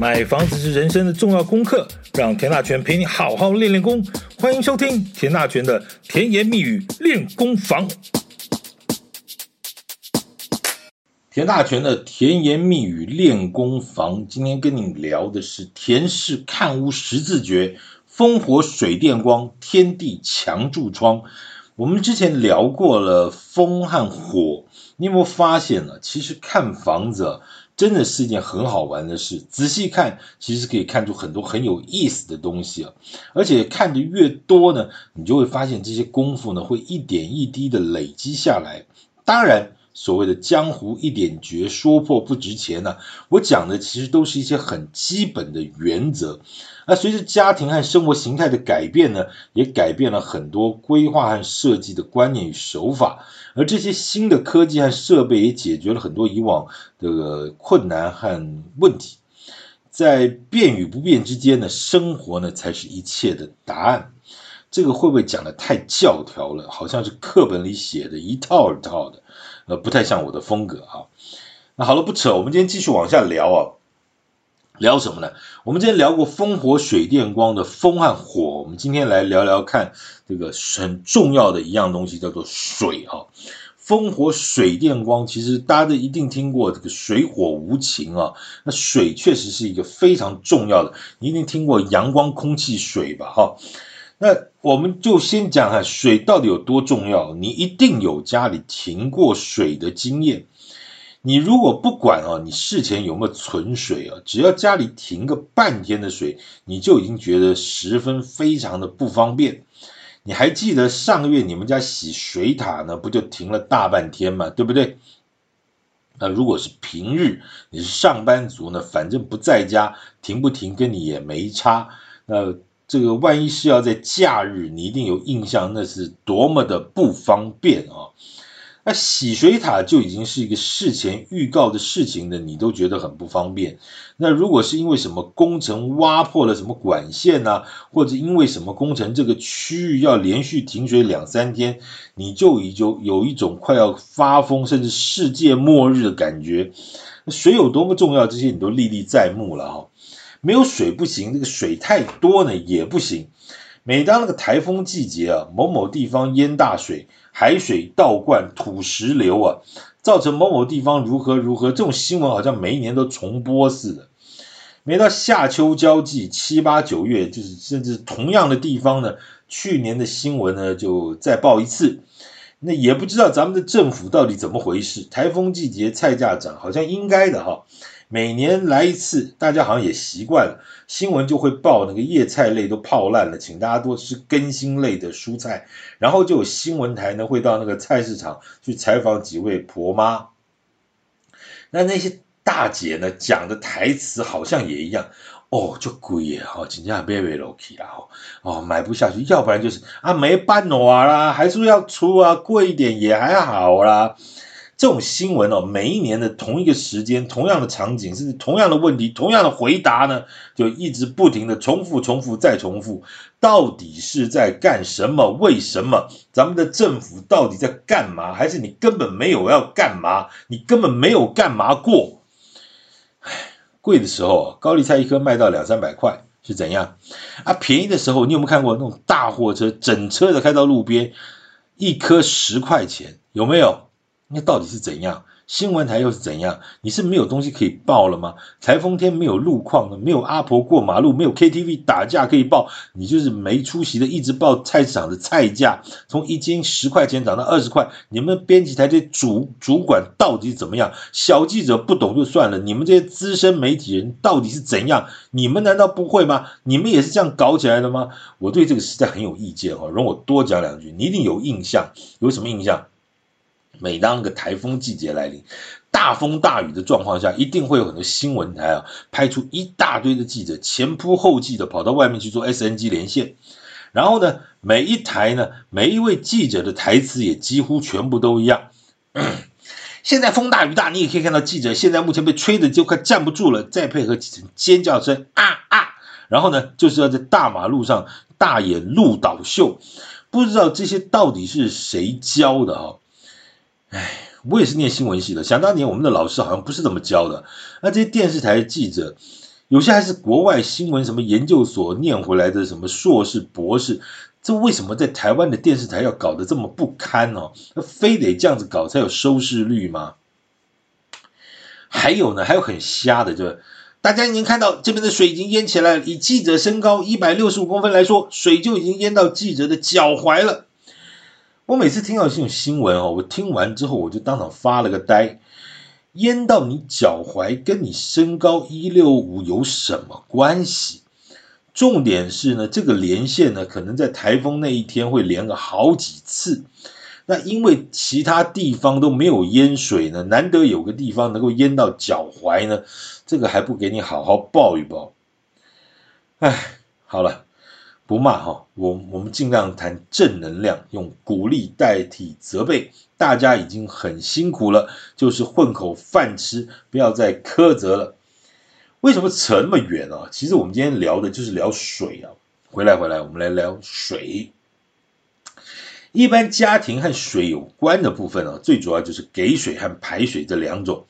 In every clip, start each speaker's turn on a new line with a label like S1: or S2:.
S1: 买房子是人生的重要功课，让田大权陪你好好练练功。欢迎收听田大权的甜言蜜语练功房。田大权的甜言蜜语练功房，今天跟你聊的是田氏看屋十字诀：风火水电光，天地墙柱窗。我们之前聊过了风和火，你有没有发现呢？其实看房子。真的是一件很好玩的事，仔细看，其实可以看出很多很有意思的东西啊！而且看的越多呢，你就会发现这些功夫呢，会一点一滴的累积下来。当然，所谓的江湖一点诀，说破不值钱呢、我讲的其实都是一些很基本的原则。那随着家庭和生活形态的改变呢，也改变了很多规划和设计的观念与手法。而这些新的科技和设备也解决了很多以往的困难和问题。在变与不变之间呢，生活呢才是一切的答案。这个会不会讲的太教条了？好像是课本里写的一套一套的，呃，不太像我的风格啊。那好了，不扯，我们今天继续往下聊啊。聊什么呢？我们今天聊过风火水电光的风和火，我们今天来聊聊看这个很重要的一样东西，叫做水啊。风火水电光，其实大家都一定听过这个水火无情啊。那水确实是一个非常重要的，你一定听过阳光、空气、水吧？哈，那我们就先讲哈，水到底有多重要？你一定有家里停过水的经验。你如果不管啊，你事前有没有存水啊，只要家里停个半天的水，你就已经觉得十分非常的不方便。你还记得上个月你们家洗水塔呢，不就停了大半天嘛？对不对？那如果是平日，你是上班族呢，反正不在家，停不停跟你也没差。那这个万一是要在假日，你一定有印象，那是多么的不方便啊！那洗水塔就已经是一个事前预告的事情呢，你都觉得很不方便。那如果是因为什么工程挖破了什么管线啊，或者因为什么工程这个区域要连续停水两三天，你就已经有一种快要发疯甚至世界末日的感觉。水有多么重要，这些你都历历在目了哈。没有水不行，这个水太多呢也不行。每当那个台风季节啊，某某地方淹大水。海水倒灌土石流啊，造成某某地方如何如何，这种新闻好像每一年都重播似的。每到夏秋交际，七八九月，就是甚至同样的地方呢，去年的新闻呢就再报一次。那也不知道咱们的政府到底怎么回事，台风季节菜价涨，好像应该的哈。每年来一次，大家好像也习惯了，新闻就会报那个叶菜类都泡烂了，请大家多吃根茎类的蔬菜。然后就有新闻台呢会到那个菜市场去采访几位婆妈。那那些大姐呢讲的台词好像也一样哦，就贵耶哈，请假别别楼起啦哦，买不下去，要不然就是啊没办法啦，还是要出啊，贵一点也还好啦。这种新闻哦，每一年的同一个时间，同样的场景，甚至同样的问题，同样的回答呢，就一直不停的重复、重复再重复。到底是在干什么？为什么？咱们的政府到底在干嘛？还是你根本没有要干嘛？你根本没有干嘛过？唉，贵的时候，高丽菜一颗卖到两三百块是怎样？啊，便宜的时候，你有没有看过那种大货车整车的开到路边，一颗十块钱，有没有？那到底是怎样？新闻台又是怎样？你是没有东西可以报了吗？台风天没有路况了，没有阿婆过马路，没有 KTV 打架可以报，你就是没出息的，一直报菜市场的菜价，从一斤十块钱涨到二十块。你们编辑台这主主管到底怎么样？小记者不懂就算了，你们这些资深媒体人到底是怎样？你们难道不会吗？你们也是这样搞起来的吗？我对这个实在很有意见哦，容我多讲两句，你一定有印象，有什么印象？每当那个台风季节来临，大风大雨的状况下，一定会有很多新闻台啊，派出一大堆的记者，前仆后继的跑到外面去做 SNG 连线。然后呢，每一台呢，每一位记者的台词也几乎全部都一样。现在风大雨大，你也可以看到记者现在目前被吹得就快站不住了，再配合几声尖叫声啊啊！然后呢，就是要在大马路上大演鹿岛秀。不知道这些到底是谁教的哈？唉，我也是念新闻系的。想当年，我们的老师好像不是这么教的。那这些电视台的记者，有些还是国外新闻什么研究所念回来的什么硕士博士，这为什么在台湾的电视台要搞得这么不堪呢？那非得这样子搞才有收视率吗？还有呢，还有很瞎的，就是大家已经看到这边的水已经淹起来了。以记者身高一百六十五公分来说，水就已经淹到记者的脚踝了。我每次听到这种新闻哦，我听完之后我就当场发了个呆。淹到你脚踝，跟你身高一六五有什么关系？重点是呢，这个连线呢，可能在台风那一天会连个好几次。那因为其他地方都没有淹水呢，难得有个地方能够淹到脚踝呢，这个还不给你好好抱一抱？哎，好了。不骂哈，我我们尽量谈正能量，用鼓励代替责备。大家已经很辛苦了，就是混口饭吃，不要再苛责了。为什么扯那么远啊？其实我们今天聊的就是聊水啊。回来回来，我们来聊水。一般家庭和水有关的部分啊，最主要就是给水和排水这两种。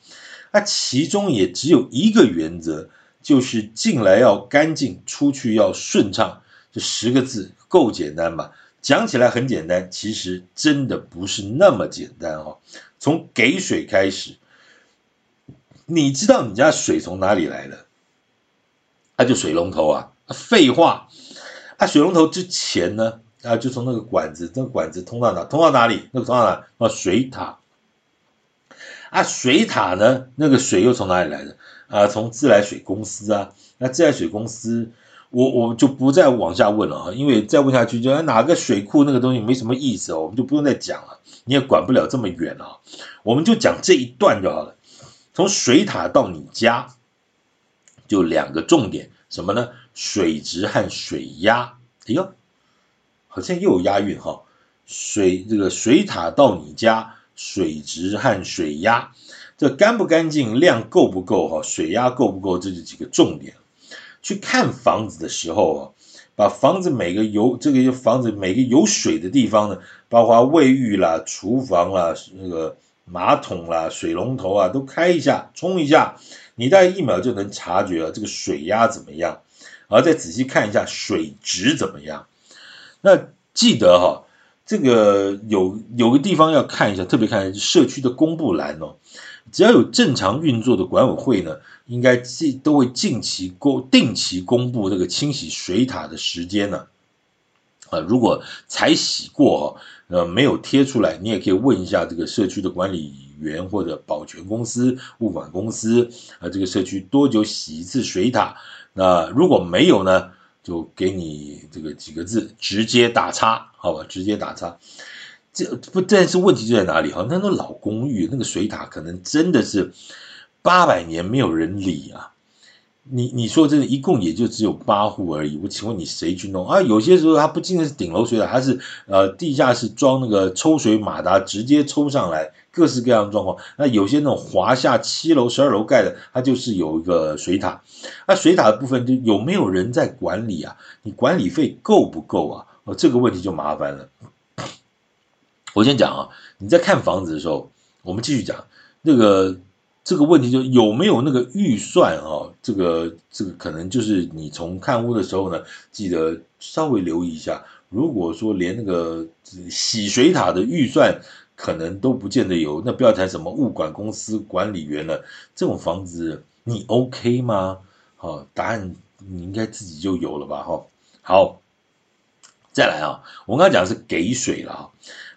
S1: 那其中也只有一个原则，就是进来要干净，出去要顺畅。这十个字够简单吧？讲起来很简单，其实真的不是那么简单哦。从给水开始，你知道你家水从哪里来的？那、啊、就水龙头啊！废话，啊，水龙头之前呢？啊，就从那个管子，那个管子通到哪？通到哪里？那个通到哪？啊，水塔。啊，水塔呢？那个水又从哪里来的？啊，从自来水公司啊。那自来水公司。我我就不再往下问了哈，因为再问下去就哪个水库那个东西没什么意思哦，我们就不用再讲了，你也管不了这么远了，我们就讲这一段就好了。从水塔到你家，就两个重点，什么呢？水质和水压。哎呦，好像又有押韵哈。水这个水塔到你家，水质和水压，这干不干净，量够不够哈，水压够不够，这是几个重点。去看房子的时候啊，把房子每个有这个房子每个有水的地方呢，包括卫浴啦、厨房啦、那个马桶啦、水龙头啊，都开一下，冲一下，你大概一秒就能察觉啊，这个水压怎么样，然后再仔细看一下水质怎么样。那记得哈，这个有有个地方要看一下，特别看社区的公布栏哦。只要有正常运作的管委会呢，应该近都会近期公定期公布这个清洗水塔的时间呢。啊，如果才洗过哈，呃，没有贴出来，你也可以问一下这个社区的管理员或者保全公司、物管公司啊，这个社区多久洗一次水塔？那如果没有呢，就给你这个几个字，直接打叉，好吧，直接打叉。这不，但是问题就在哪里哈？那那老公寓那个水塔可能真的是八百年没有人理啊！你你说真的，一共也就只有八户而已。我请问你谁去弄啊？有些时候它不仅仅是顶楼水塔，它是呃地下室装那个抽水马达，直接抽上来，各式各样的状况。那有些那种华夏七楼、十二楼盖的，它就是有一个水塔。那水塔的部分就有没有人在管理啊？你管理费够不够啊？哦，这个问题就麻烦了。我先讲啊，你在看房子的时候，我们继续讲那个这个问题，就有没有那个预算啊？这个这个可能就是你从看屋的时候呢，记得稍微留意一下。如果说连那个洗水塔的预算可能都不见得有，那不要谈什么物管公司管理员了。这种房子你 OK 吗？好，答案你应该自己就有了吧？哈，好。再来啊，我刚刚讲的是给水了啊，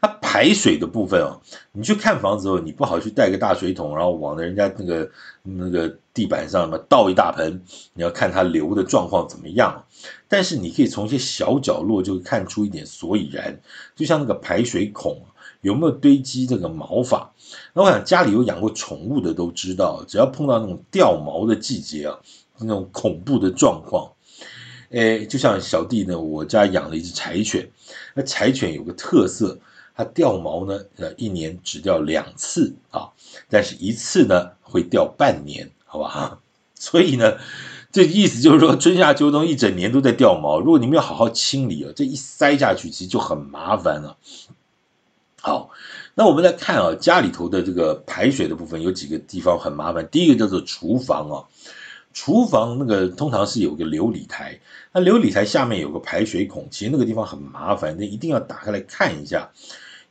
S1: 它排水的部分哦，你去看房子后，你不好去带个大水桶，然后往人家那个那个地板上嘛倒一大盆，你要看它流的状况怎么样。但是你可以从一些小角落就看出一点所以然，就像那个排水孔有没有堆积这个毛发。那我想家里有养过宠物的都知道，只要碰到那种掉毛的季节啊，那种恐怖的状况。哎，就像小弟呢，我家养了一只柴犬，那柴犬有个特色，它掉毛呢，呃，一年只掉两次啊，但是一次呢会掉半年，好吧？所以呢，这意思就是说，春夏秋冬一整年都在掉毛，如果你没有好好清理啊，这一塞下去其实就很麻烦了。好，那我们来看啊，家里头的这个排水的部分有几个地方很麻烦，第一个叫做厨房啊。厨房那个通常是有个琉璃台，那琉璃台下面有个排水孔，其实那个地方很麻烦，那一定要打开来看一下，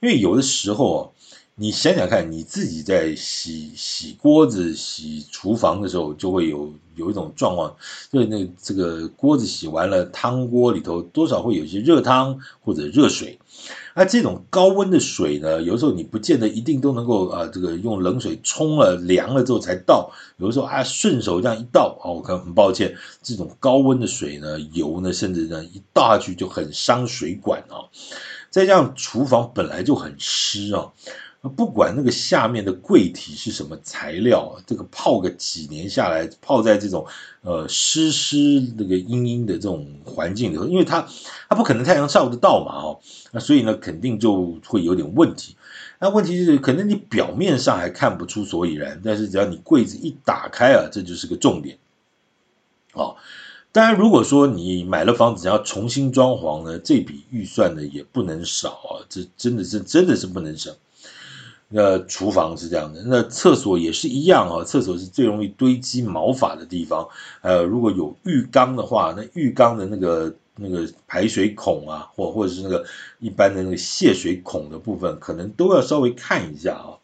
S1: 因为有的时候。你想想看，你自己在洗洗锅子、洗厨房的时候，就会有有一种状况，就是那这个锅子洗完了，汤锅里头多少会有一些热汤或者热水。那这种高温的水呢，有时候你不见得一定都能够啊，这个用冷水冲了凉了之后才倒，有的时候啊顺手这样一倒啊，我看很抱歉，这种高温的水呢，油呢，甚至呢一倒下去就很伤水管啊。再加上厨房本来就很湿啊。不管那个下面的柜体是什么材料，这个泡个几年下来，泡在这种呃湿湿那个阴阴的这种环境里头，因为它它不可能太阳照得到嘛，哦，那所以呢肯定就会有点问题。那问题是可能你表面上还看不出所以然，但是只要你柜子一打开啊，这就是个重点。哦，当然如果说你买了房子想要重新装潢呢，这笔预算呢也不能少啊，这真的是真的是不能省。那厨房是这样的，那厕所也是一样啊。厕所是最容易堆积毛发的地方。呃，如果有浴缸的话，那浴缸的那个那个排水孔啊，或或者是那个一般的那个泄水孔的部分，可能都要稍微看一下啊。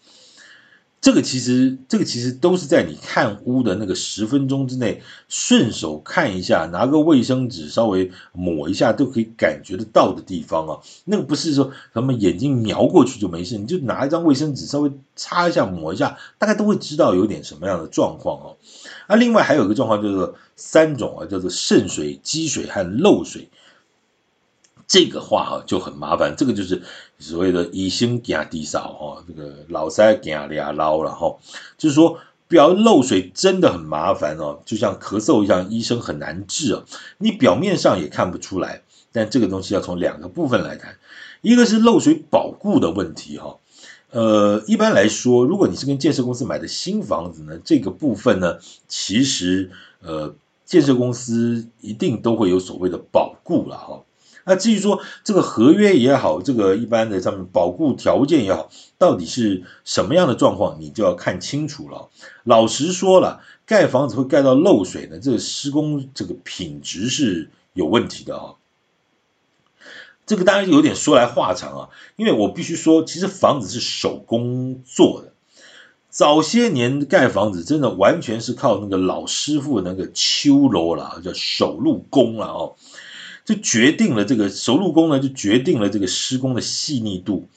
S1: 这个其实，这个其实都是在你看屋的那个十分钟之内，顺手看一下，拿个卫生纸稍微抹一下，都可以感觉得到的地方啊。那个不是说咱们眼睛瞄过去就没事，你就拿一张卫生纸稍微擦一下、抹一下，大概都会知道有点什么样的状况哦。啊，另外还有一个状况就是三种啊，叫做渗水、积水和漏水。这个话哈就很麻烦，这个就是所谓的医生惊地扫哈，这个老塞惊俩捞了哈，就是说表漏水真的很麻烦哦，就像咳嗽一样，医生很难治啊。你表面上也看不出来，但这个东西要从两个部分来谈，一个是漏水保固的问题哈，呃，一般来说，如果你是跟建设公司买的新房子呢，这个部分呢，其实呃，建设公司一定都会有所谓的保固了哈。那至于说这个合约也好，这个一般的上面保固条件也好，到底是什么样的状况，你就要看清楚了。老实说了，盖房子会盖到漏水呢，这个施工这个品质是有问题的啊。这个当然有点说来话长啊，因为我必须说，其实房子是手工做的，早些年盖房子真的完全是靠那个老师傅那个秋楼了，叫手路工了哦。就决定了这个手路工呢，就决定了这个施工的细腻度。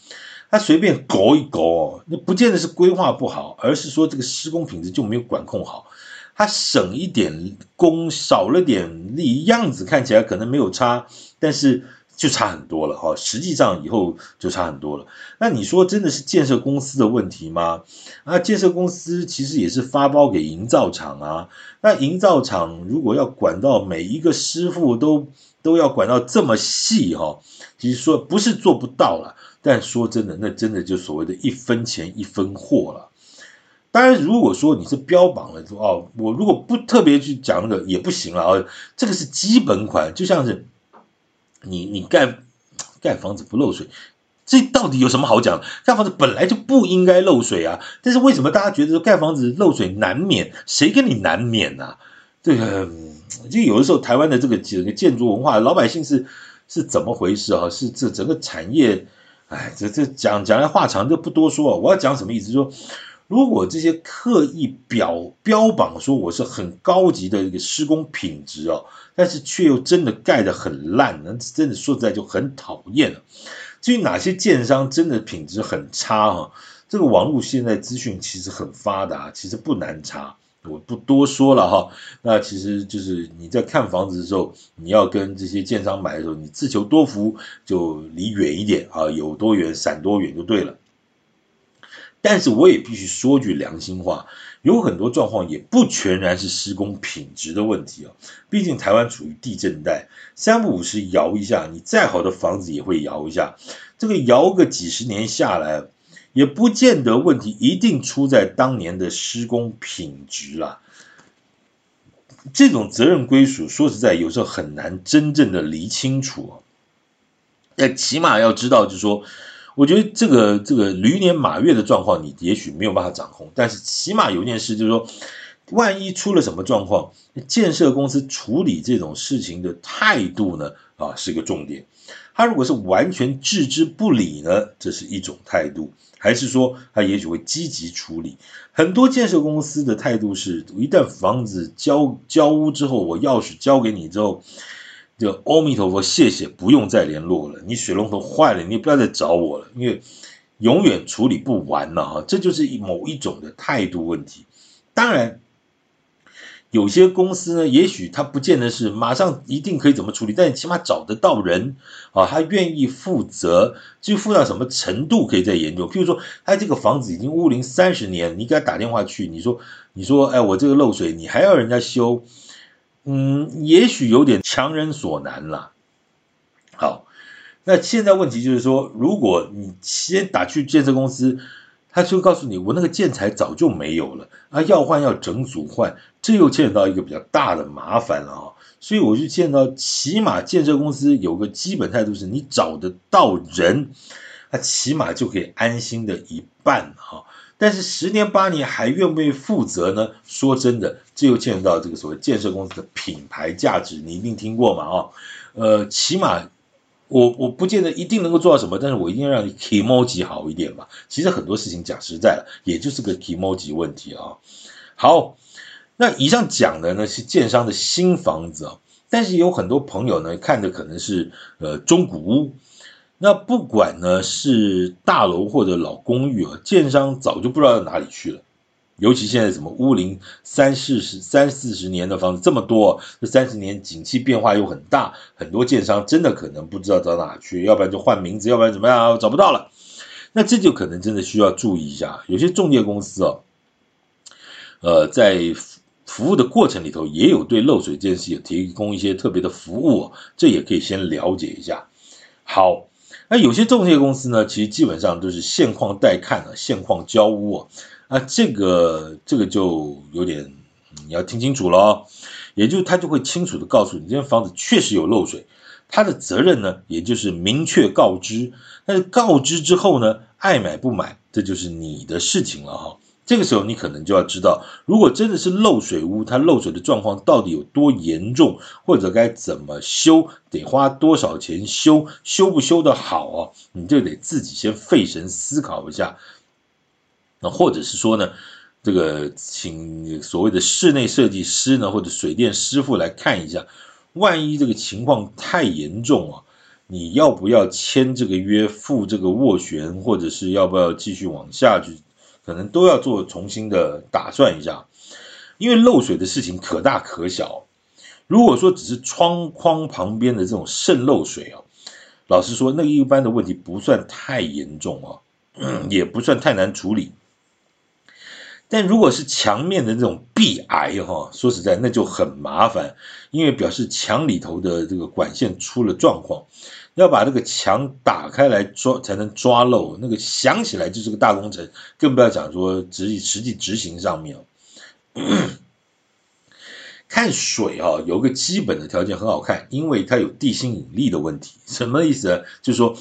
S1: 他随便勾一勾哦，那不见得是规划不好，而是说这个施工品质就没有管控好。他省一点工，少了点力，样子看起来可能没有差，但是就差很多了哈。实际上以后就差很多了。那你说真的是建设公司的问题吗？啊，建设公司其实也是发包给营造厂啊。那营造厂如果要管到每一个师傅都。都要管到这么细哈，其实说不是做不到了，但说真的，那真的就所谓的一分钱一分货了。当然，如果说你是标榜了说哦，我如果不特别去讲那个也不行了啊，这个是基本款，就像是你你盖盖房子不漏水，这到底有什么好讲？盖房子本来就不应该漏水啊，但是为什么大家觉得说盖房子漏水难免？谁跟你难免呢、啊？这个。就有的时候，台湾的这个整个建筑文化，老百姓是是怎么回事啊？是这整个产业，哎，这这讲讲来话长，就不多说。我要讲什么意思？就是说，如果这些刻意表标榜说我是很高级的一个施工品质啊，但是却又真的盖得很烂，那真的说实在就很讨厌了。至于哪些建商真的品质很差哈，这个网络现在资讯其实很发达，其实不难查。我不多说了哈，那其实就是你在看房子的时候，你要跟这些建商买的时候，你自求多福，就离远一点啊，有多远闪多远就对了。但是我也必须说句良心话，有很多状况也不全然是施工品质的问题啊，毕竟台湾处于地震带，三不五时摇一下，你再好的房子也会摇一下，这个摇个几十年下来。也不见得问题一定出在当年的施工品质啦，这种责任归属，说实在，有时候很难真正的理清楚。但起码要知道，就是说，我觉得这个这个驴年马月的状况，你也许没有办法掌控，但是起码有一件事，就是说，万一出了什么状况，建设公司处理这种事情的态度呢？啊，是个重点。他如果是完全置之不理呢，这是一种态度；还是说他也许会积极处理？很多建设公司的态度是，一旦房子交交屋之后，我钥匙交给你之后，就阿弥陀佛，谢谢，不用再联络了。你水龙头坏了，你不要再找我了，因为永远处理不完了哈。这就是某一种的态度问题。当然。有些公司呢，也许他不见得是马上一定可以怎么处理，但起码找得到人啊，他愿意负责，至于负到什么程度可以再研究。譬如说，他这个房子已经屋龄三十年，你给他打电话去，你说，你说，哎，我这个漏水，你还要人家修，嗯，也许有点强人所难了。好，那现在问题就是说，如果你先打去建设公司。他就告诉你，我那个建材早就没有了啊，要换要整组换，这又牵扯到一个比较大的麻烦了啊。所以我就见到，起码建设公司有个基本态度是，你找得到人，他起码就可以安心的一半哈。但是十年八年还愿不愿意负责呢？说真的，这又牵扯到这个所谓建设公司的品牌价值，你一定听过嘛啊？呃，起码。我我不见得一定能够做到什么，但是我一定要让你 kimoji 好一点嘛。其实很多事情讲实在的，也就是个 kimoji 问题啊。好，那以上讲的呢是建商的新房子啊，但是有很多朋友呢看的可能是呃中古屋。那不管呢是大楼或者老公寓啊，建商早就不知道到哪里去了。尤其现在什么屋龄三四十、三四十年的房子这么多，这三十年景气变化又很大，很多建商真的可能不知道到哪去，要不然就换名字，要不然怎么样找不到了。那这就可能真的需要注意一下，有些中介公司哦，呃，在服务的过程里头也有对漏水这件事有提供一些特别的服务，这也可以先了解一下。好，那有些中介公司呢，其实基本上都是现况带看啊，现况交屋啊。啊，这个这个就有点，你要听清楚了哦，也就他就会清楚的告诉你，这间房子确实有漏水，他的责任呢，也就是明确告知。但是告知之后呢，爱买不买，这就是你的事情了哈。这个时候你可能就要知道，如果真的是漏水屋，它漏水的状况到底有多严重，或者该怎么修，得花多少钱修，修不修得好啊，你就得自己先费神思考一下。那或者是说呢，这个请所谓的室内设计师呢，或者水电师傅来看一下，万一这个情况太严重啊，你要不要签这个约，付这个斡旋，或者是要不要继续往下去，可能都要做重新的打算一下，因为漏水的事情可大可小。如果说只是窗框旁边的这种渗漏水啊，老实说，那一般的问题不算太严重啊，也不算太难处理。但如果是墙面的这种壁癌哈，说实在那就很麻烦，因为表示墙里头的这个管线出了状况，要把这个墙打开来抓才能抓漏，那个想起来就是个大工程，更不要讲说实际实际执行上面。看水哈，有个基本的条件很好看，因为它有地心引力的问题，什么意思呢？就是说，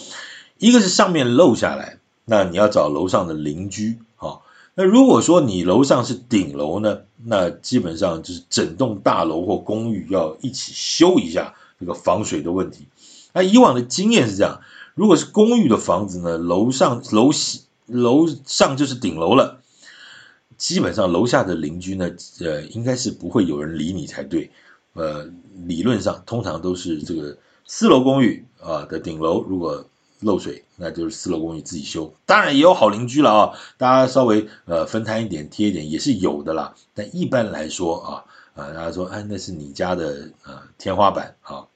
S1: 一个是上面漏下来，那你要找楼上的邻居。那如果说你楼上是顶楼呢，那基本上就是整栋大楼或公寓要一起修一下这个防水的问题。那以往的经验是这样，如果是公寓的房子呢，楼上楼楼上就是顶楼了，基本上楼下的邻居呢，呃，应该是不会有人理你才对。呃，理论上通常都是这个四楼公寓啊的顶楼，如果漏水，那就是四楼公寓自己修。当然也有好邻居了啊，大家稍微呃分摊一点贴一点也是有的啦。但一般来说啊，啊大家说，哎，那是你家的呃天花板啊，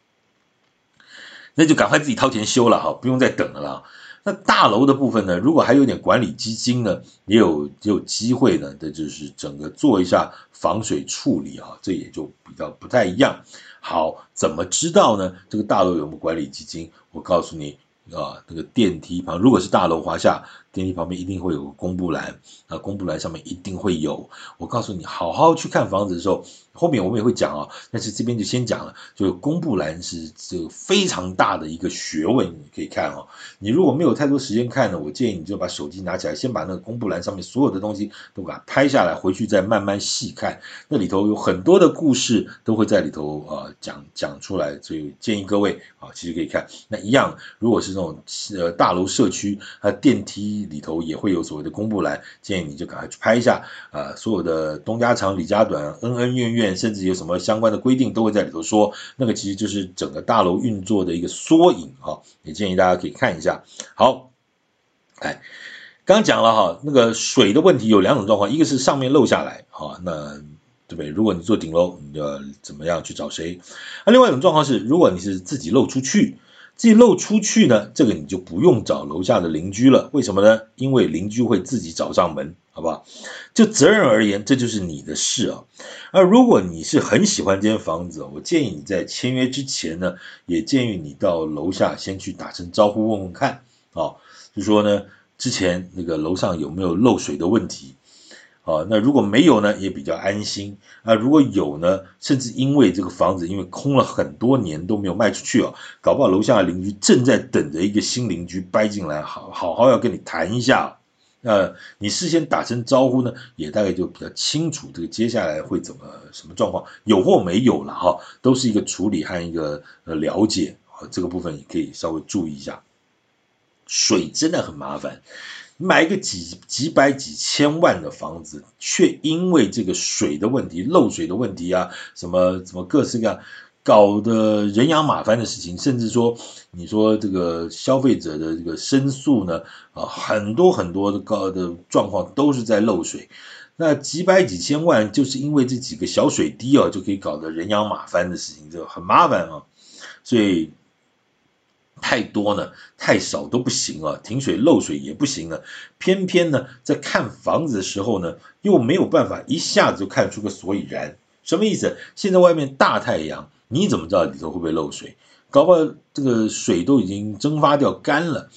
S1: 那就赶快自己掏钱修了哈，不用再等了啦。那大楼的部分呢，如果还有点管理基金呢，也有也有机会呢，这就是整个做一下防水处理啊，这也就比较不太一样。好，怎么知道呢？这个大楼有没有管理基金？我告诉你。啊，那个电梯旁，如果是大楼华夏，电梯旁边一定会有个公布栏，那，公布栏上面一定会有。我告诉你，好好去看房子的时候，后面我们也会讲啊，但是这边就先讲了，就是公布栏是这非常大的一个学问，你可以看哦。你如果没有太多时间看呢，我建议你就把手机拿起来，先把那个公布栏上面所有的东西都给它拍下来，回去再慢慢细看。那里头有很多的故事都会在里头啊讲讲出来，所以建议各位啊，其实可以看。那一样，如果是那种呃大楼社区，它电梯里头也会有所谓的公布栏，建议你就赶快去拍一下啊，所有的东家长李家短，恩恩怨怨。甚至有什么相关的规定都会在里头说，那个其实就是整个大楼运作的一个缩影哈，也建议大家可以看一下。好，哎，刚刚讲了哈，那个水的问题有两种状况，一个是上面漏下来哈，那对不对？如果你做顶楼，你要怎么样去找谁？那另外一种状况是，如果你是自己漏出去。自己漏出去呢，这个你就不用找楼下的邻居了。为什么呢？因为邻居会自己找上门，好不好？就责任而言，这就是你的事啊。而如果你是很喜欢这间房子，我建议你在签约之前呢，也建议你到楼下先去打声招呼，问问看啊，就说呢，之前那个楼上有没有漏水的问题。啊，那如果没有呢，也比较安心啊。如果有呢，甚至因为这个房子因为空了很多年都没有卖出去哦，搞不好楼下的邻居正在等着一个新邻居搬进来，好好好要跟你谈一下。呃，你事先打声招呼呢，也大概就比较清楚这个接下来会怎么什么状况，有或没有了哈，都是一个处理和一个呃了解啊，这个部分也可以稍微注意一下。水真的很麻烦。买一个几几百几千万的房子，却因为这个水的问题、漏水的问题啊，什么什么各式各样，搞得人仰马翻的事情，甚至说，你说这个消费者的这个申诉呢，啊，很多很多的高的状况都是在漏水，那几百几千万就是因为这几个小水滴啊，就可以搞得人仰马翻的事情，就很麻烦啊，所以。太多呢，太少都不行啊，停水漏水也不行啊。偏偏呢，在看房子的时候呢，又没有办法一下子就看出个所以然。什么意思？现在外面大太阳，你怎么知道里头会不会漏水？搞不好这个水都已经蒸发掉干了。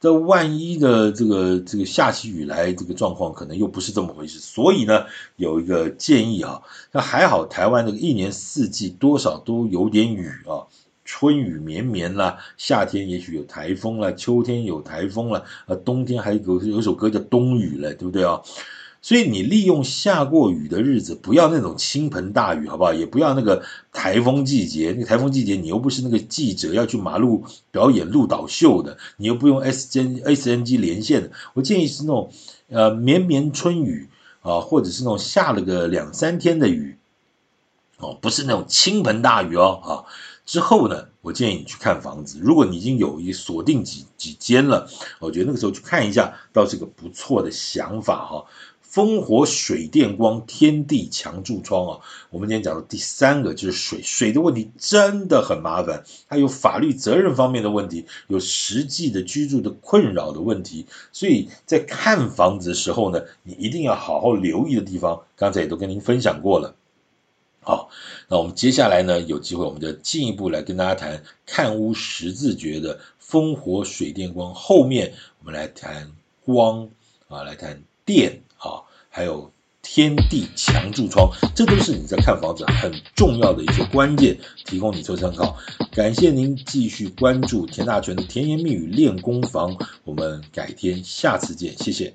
S1: 这万一的这个这个下起雨来，这个状况可能又不是这么回事。所以呢，有一个建议啊，那还好，台湾这个一年四季多少都有点雨啊。春雨绵绵啦，夏天也许有台风了，秋天有台风了，呃，冬天还有有首歌叫冬雨了，对不对啊？所以你利用下过雨的日子，不要那种倾盆大雨，好不好？也不要那个台风季节，那个台风季节你又不是那个记者要去马路表演鹿岛秀的，你又不用 S N S N G 连线的，我建议是那种呃绵绵春雨啊，或者是那种下了个两三天的雨，哦，不是那种倾盆大雨哦，啊。之后呢，我建议你去看房子。如果你已经有一锁定几几间了，我觉得那个时候去看一下，倒是个不错的想法哈。风火水电光天地墙柱窗啊，我们今天讲的第三个就是水，水的问题真的很麻烦，还有法律责任方面的问题，有实际的居住的困扰的问题，所以在看房子的时候呢，你一定要好好留意的地方，刚才也都跟您分享过了。好，那我们接下来呢，有机会我们就进一步来跟大家谈看屋十字诀的风火水电光。后面我们来谈光啊，来谈电啊，还有天地墙柱窗，这都是你在看房子很重要的一些关键，提供你做参考。感谢您继续关注田大全的甜言蜜语练功房，我们改天下次见，谢谢。